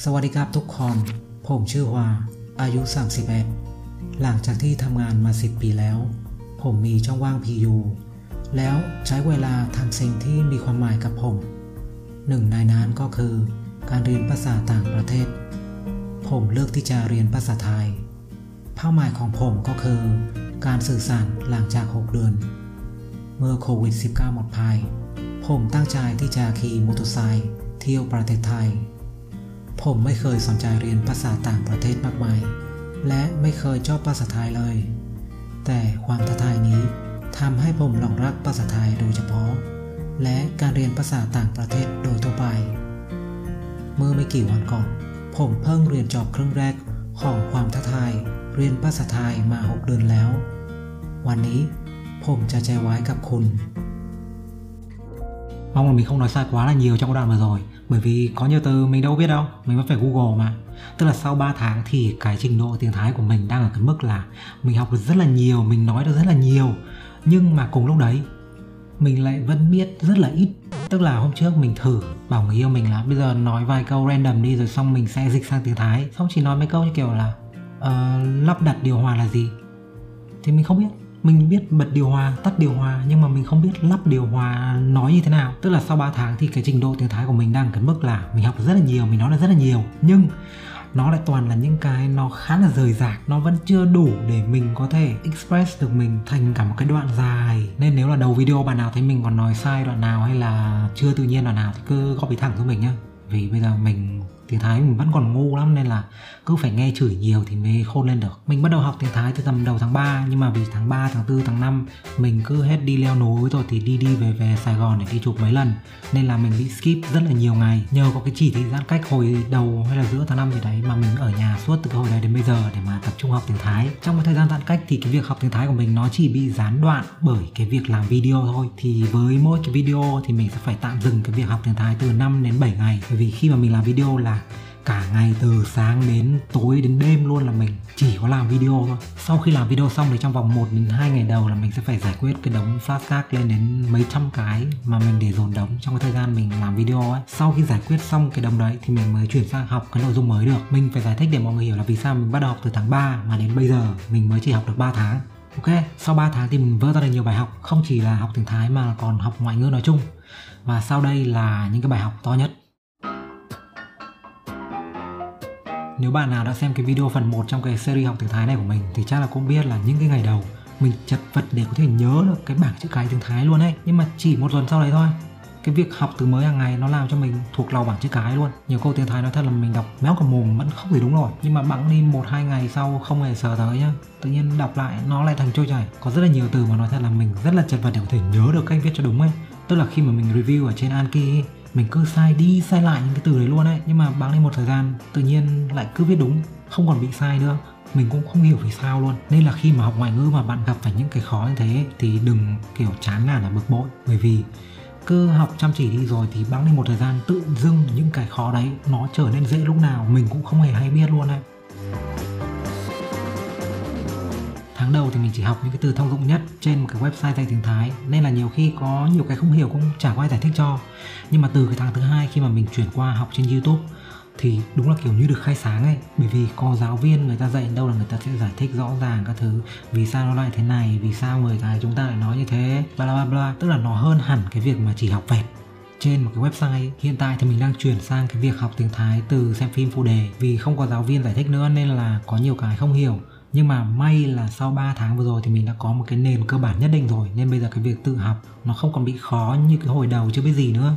สวัสดีครับทุกคน ผมชื่อวาอายุ 31 หลังจากที่ทำงานมา 10 ปีแล้ว ผมมีช่องว่าง PU แล้วใช้เวลาทำสิ่งที่มีความหมายกับผม หนึ่งในนั้นก็คือ การเรียนภาษาต่างประเทศ ผมเลือกที่จะเรียนภาษาไทย เป้าหมายของผมก็คือ การสื่อสารหลังจาก 6 เดือน เมื่อโควิด -19 หมดภัย ผมตั้งใจที่จะขี่มอเตอร์ไซค์เที่ยวประเทศไทย ผมไม่เคยสนใจเรียนภาษาต่างประเทศมากมาย และไม่เคยชอบภาษาไทยเลย แต่ความท้าทายนี้ทำให้ผมหลงรักภาษาไทยโดยเฉพาะ และการเรียนภาษาต่างประเทศโดยทั่วไป เมื่อไม่กี่วันก่อน ผมเพิ่งเรียนจบครึ่งแรกของความท้าทายเรียนภาษาไทยมา 6 เดือนแล้ว วันนี้ผมจะแชร์ไว้กับคุณ Mong là mình không nói sai quá là nhiều trong đoạn vừa rồi Bởi vì có nhiều từ mình đâu biết đâu Mình vẫn phải Google mà. Tức là sau 3 tháng thì cái trình độ tiếng Thái của mình đang ở cái mức là Mình học được rất là nhiều, mình nói được rất là nhiều. Nhưng mà cùng lúc đấy Mình lại vẫn biết rất là ít. Tức là hôm trước mình thử bảo người yêu mình là Bây giờ nói vài câu random đi rồi xong mình sẽ dịch sang tiếng Thái. Xong chỉ nói mấy câu như kiểu là uh, Lắp đặt điều hòa là gì? Thì mình không biết mình biết bật điều hòa, tắt điều hòa nhưng mà mình không biết lắp điều hòa nói như thế nào. Tức là sau 3 tháng thì cái trình độ tiếng Thái của mình đang cái mức là mình học rất là nhiều, mình nói là rất là nhiều. Nhưng nó lại toàn là những cái nó khá là rời rạc nó vẫn chưa đủ để mình có thể express được mình thành cả một cái đoạn dài nên nếu là đầu video bạn nào thấy mình còn nói sai đoạn nào hay là chưa tự nhiên đoạn nào thì cứ góp ý thẳng cho mình nhá vì bây giờ mình tiếng Thái mình vẫn còn ngu lắm nên là cứ phải nghe chửi nhiều thì mới khôn lên được. Mình bắt đầu học tiếng Thái từ tầm đầu tháng 3 nhưng mà vì tháng 3, tháng 4, tháng 5 mình cứ hết đi leo núi rồi thì đi đi về về Sài Gòn để đi chụp mấy lần. Nên là mình bị skip rất là nhiều ngày. Nhờ có cái chỉ thị giãn cách hồi đầu hay là giữa tháng 5 gì đấy mà mình ở nhà suốt từ cái hồi đấy đến bây giờ để mà tập trung học tiếng Thái. Trong cái thời gian giãn cách thì cái việc học tiếng Thái của mình nó chỉ bị gián đoạn bởi cái việc làm video thôi. Thì với mỗi cái video thì mình sẽ phải tạm dừng cái việc học tiếng Thái từ 5 đến 7 ngày. Bởi vì khi mà mình làm video là cả ngày từ sáng đến tối đến đêm luôn là mình chỉ có làm video thôi. Sau khi làm video xong thì trong vòng 1 đến 2 ngày đầu là mình sẽ phải giải quyết cái đống flashcard lên đến mấy trăm cái mà mình để dồn đống trong cái thời gian mình làm video ấy. Sau khi giải quyết xong cái đống đấy thì mình mới chuyển sang học cái nội dung mới được. Mình phải giải thích để mọi người hiểu là vì sao mình bắt đầu học từ tháng 3 mà đến bây giờ mình mới chỉ học được 3 tháng. Ok, sau 3 tháng thì mình vỡ ra được nhiều bài học. Không chỉ là học tiếng Thái mà còn học ngoại ngữ nói chung. Và sau đây là những cái bài học to nhất. Nếu bạn nào đã xem cái video phần 1 trong cái series học tiếng Thái này của mình thì chắc là cũng biết là những cái ngày đầu mình chật vật để có thể nhớ được cái bảng chữ cái tiếng Thái luôn ấy. Nhưng mà chỉ một tuần sau đấy thôi. Cái việc học từ mới hàng ngày nó làm cho mình thuộc lòng bảng chữ cái luôn. Nhiều câu tiếng thái nói thật là mình đọc méo cả mồm vẫn không thể đúng rồi nhưng mà bẵng đi một hai ngày sau không hề sờ tới nhá. Tự nhiên đọc lại nó lại thành trôi chảy. Có rất là nhiều từ mà nói thật là mình rất là chật vật để có thể nhớ được cách viết cho đúng ấy. Tức là khi mà mình review ở trên Anki ấy, mình cứ sai đi, sai lại những cái từ đấy luôn ấy. Nhưng mà bán lên một thời gian, tự nhiên lại cứ viết đúng, không còn bị sai nữa. Mình cũng không hiểu vì sao luôn. Nên là khi mà học ngoại ngữ mà bạn gặp phải những cái khó như thế thì đừng, kiểu, chán nản là bực bội. Bởi vì cứ học chăm chỉ đi rồi thì bắn lên một thời gian tự dưng những cái khó đấy nó trở nên dễ lúc nào. Mình cũng không hề hay biết luôn đấy tháng đầu thì mình chỉ học những cái từ thông dụng nhất trên một cái website dạy tiếng Thái. Nên là nhiều khi có nhiều cái không hiểu cũng chả có ai giải thích cho. Nhưng mà từ cái tháng thứ hai khi mà mình chuyển qua học trên YouTube thì đúng là kiểu như được khai sáng ấy. Bởi vì có giáo viên người ta dạy đâu là người ta sẽ giải thích rõ ràng các thứ. Vì sao nó lại thế này? Vì sao người ta chúng ta lại nói như thế? Bla bla bla. Tức là nó hơn hẳn cái việc mà chỉ học vẹt trên một cái website. Hiện tại thì mình đang chuyển sang cái việc học tiếng Thái từ xem phim phụ đề. Vì không có giáo viên giải thích nữa nên là có nhiều cái không hiểu nhưng mà may là sau 3 tháng vừa rồi thì mình đã có một cái nền cơ bản nhất định rồi. Nên bây giờ cái việc tự học nó không còn bị khó như cái hồi đầu chưa biết gì nữa.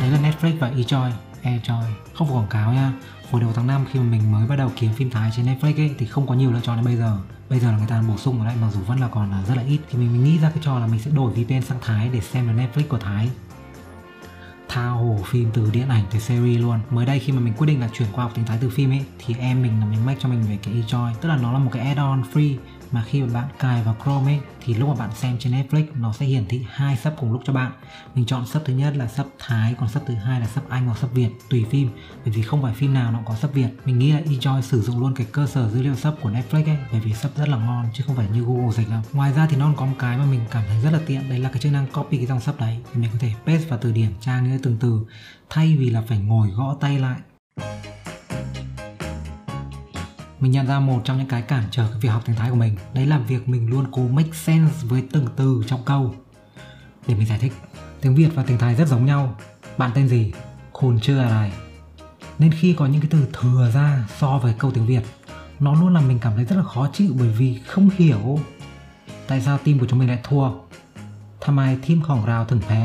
Đấy là Netflix và eJoy. eJoy không quảng cáo nha. Hồi đầu tháng 5 khi mà mình mới bắt đầu kiếm phim Thái trên Netflix ấy thì không có nhiều lựa chọn đến bây giờ. Bây giờ là người ta bổ sung vào đây mặc dù vẫn là còn rất là ít. Thì mình, mình nghĩ ra cái trò là mình sẽ đổi VPN sang Thái để xem được Netflix của Thái tha hồ phim từ điện ảnh tới series luôn. Mới đây khi mà mình quyết định là chuyển qua học tiếng Thái từ phim ấy, thì em mình là mình make cho mình về cái eChoy tức là nó là một cái add-on free mà khi mà bạn cài vào Chrome ấy, thì lúc mà bạn xem trên Netflix, nó sẽ hiển thị hai sub cùng lúc cho bạn. Mình chọn sub thứ nhất là sub Thái, còn sub thứ hai là sub Anh hoặc sub Việt, tùy phim. Bởi vì không phải phim nào nó cũng có sub Việt. Mình nghĩ là Enjoy sử dụng luôn cái cơ sở dữ liệu sub của Netflix ấy, bởi vì sub rất là ngon, chứ không phải như Google dịch đâu. Ngoài ra thì nó còn có một cái mà mình cảm thấy rất là tiện, đấy là cái chức năng copy cái dòng sub đấy. Thì mình có thể paste vào từ điển trang như từng từ, thay vì là phải ngồi gõ tay lại mình nhận ra một trong những cái cản trở cái việc học tiếng Thái của mình, đấy là việc mình luôn cố make sense với từng từ trong câu. Để mình giải thích, tiếng Việt và tiếng Thái rất giống nhau. Bạn tên gì? Khôn chưa này. Nên khi có những cái từ thừa ra so với câu tiếng Việt, nó luôn làm mình cảm thấy rất là khó chịu bởi vì không hiểu. Tại sao team của chúng mình lại thua? tham ai teamของเราถึงแพ้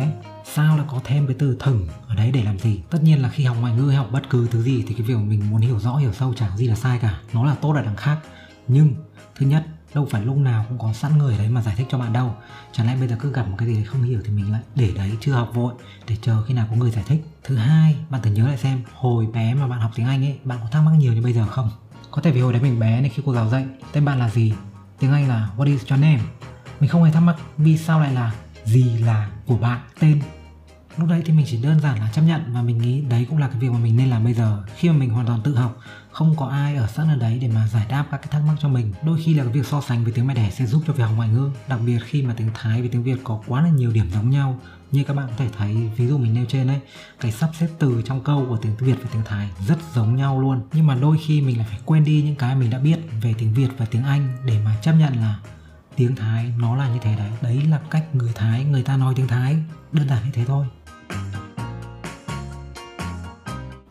sao lại có thêm cái từ thừng ở đấy để làm gì tất nhiên là khi học ngoại ngữ hay học bất cứ thứ gì thì cái việc mình muốn hiểu rõ hiểu sâu chẳng gì là sai cả nó là tốt ở đằng khác nhưng thứ nhất đâu phải lúc nào cũng có sẵn người đấy mà giải thích cho bạn đâu chẳng lẽ bây giờ cứ gặp một cái gì đấy không hiểu thì mình lại để đấy chưa học vội để chờ khi nào có người giải thích thứ hai bạn thử nhớ lại xem hồi bé mà bạn học tiếng anh ấy bạn có thắc mắc nhiều như bây giờ không có thể vì hồi đấy mình bé nên khi cô giáo dạy tên bạn là gì tiếng anh là what is your name mình không hề thắc mắc vì sao lại là gì là của bạn tên. Lúc đấy thì mình chỉ đơn giản là chấp nhận và mình nghĩ đấy cũng là cái việc mà mình nên làm bây giờ. Khi mà mình hoàn toàn tự học, không có ai ở sẵn ở đấy để mà giải đáp các cái thắc mắc cho mình. Đôi khi là cái việc so sánh với tiếng mẹ đẻ sẽ giúp cho việc học ngoại ngữ, đặc biệt khi mà tiếng thái với tiếng việt có quá là nhiều điểm giống nhau. Như các bạn có thể thấy, ví dụ mình nêu trên đấy cái sắp xếp từ trong câu của tiếng việt và tiếng thái rất giống nhau luôn. Nhưng mà đôi khi mình lại phải quên đi những cái mình đã biết về tiếng việt và tiếng anh để mà chấp nhận là tiếng thái, nó là như thế đấy. Đấy là cách người thái, người ta nói tiếng thái, đơn giản như thế thôi.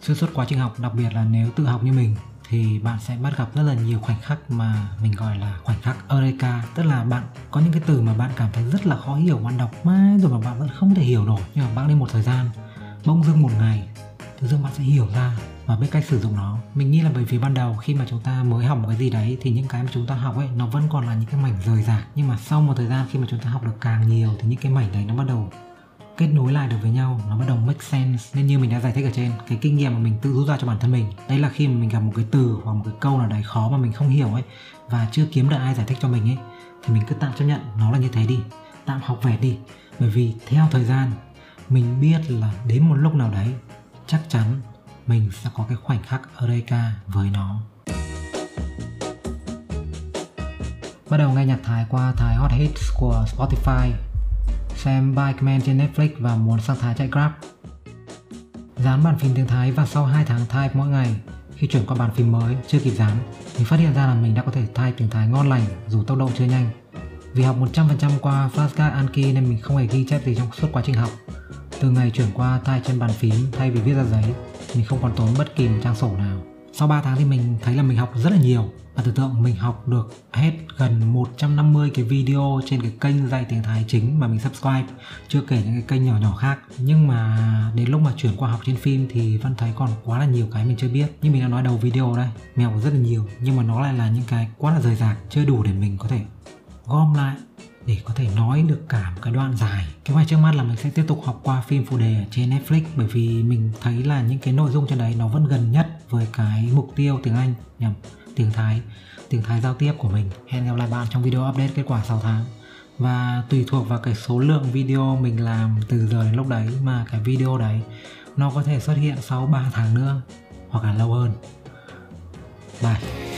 Xuyên suốt quá trình học, đặc biệt là nếu tự học như mình, thì bạn sẽ bắt gặp rất là nhiều khoảnh khắc mà mình gọi là khoảnh khắc Eureka. Tức là bạn có những cái từ mà bạn cảm thấy rất là khó hiểu, bạn đọc mãi rồi mà bạn vẫn không thể hiểu nổi. Nhưng mà bạn đi một thời gian, bỗng dưng một ngày, tự dưng bạn sẽ hiểu ra và biết cách sử dụng nó. Mình nghĩ là bởi vì ban đầu khi mà chúng ta mới học một cái gì đấy thì những cái mà chúng ta học ấy, nó vẫn còn là những cái mảnh rời rạc. Nhưng mà sau một thời gian khi mà chúng ta học được càng nhiều thì những cái mảnh đấy nó bắt đầu kết nối lại được với nhau. Nó bắt đầu make sense. Nên như mình đã giải thích ở trên, cái kinh nghiệm mà mình tự rút ra cho bản thân mình, đấy là khi mà mình gặp một cái từ hoặc một cái câu nào đấy khó mà mình không hiểu ấy, và chưa kiếm được ai giải thích cho mình ấy, thì mình cứ tạm chấp nhận nó là như thế đi. Tạm học về đi. Bởi vì theo thời gian, mình biết là đến một lúc nào đấy, chắc chắn mình sẽ có cái khoảnh khắc Eureka với nó bắt đầu nghe nhạc Thái qua Thái Hot Hits của Spotify xem Bikeman trên Netflix và muốn sang Thái chạy Grab. Dán bản phim tiếng Thái và sau 2 tháng type mỗi ngày, khi chuyển qua bản phim mới chưa kịp dán, mình phát hiện ra là mình đã có thể type tiếng Thái ngon lành dù tốc độ chưa nhanh. Vì học 100% qua flashcard Anki nên mình không hề ghi chép gì trong suốt quá trình học. Từ ngày chuyển qua type trên bàn phím thay vì viết ra giấy, mình không còn tốn bất kỳ một trang sổ nào. Sau 3 tháng thì mình thấy là mình học rất là nhiều. Và tưởng tượng mình học được hết gần 150 cái video trên cái kênh dạy tiếng Thái chính mà mình subscribe. Chưa kể những cái kênh nhỏ nhỏ khác. Nhưng mà đến lúc mà chuyển qua học trên phim thì vẫn thấy còn quá là nhiều cái mình chưa biết. Như mình đã nói đầu video đây mình học rất là nhiều. Nhưng mà nó lại là những cái quá là rời rạc, chưa đủ để mình có thể gom lại để có thể nói được cả một cái đoạn dài. Kế hoạch trước mắt là mình sẽ tiếp tục học qua phim phụ đề trên Netflix, bởi vì mình thấy là những cái nội dung trên đấy nó vẫn gần nhất với cái mục tiêu tiếng Anh nhầm, tiếng Thái tiếng Thái giao tiếp của mình. Hẹn gặp lại bạn trong video update kết quả 6 tháng. Và tùy thuộc vào cái số lượng video mình làm từ giờ đến lúc đấy mà cái video đấy nó có thể xuất hiện sau 3 tháng nữa hoặc là lâu hơn. Bye.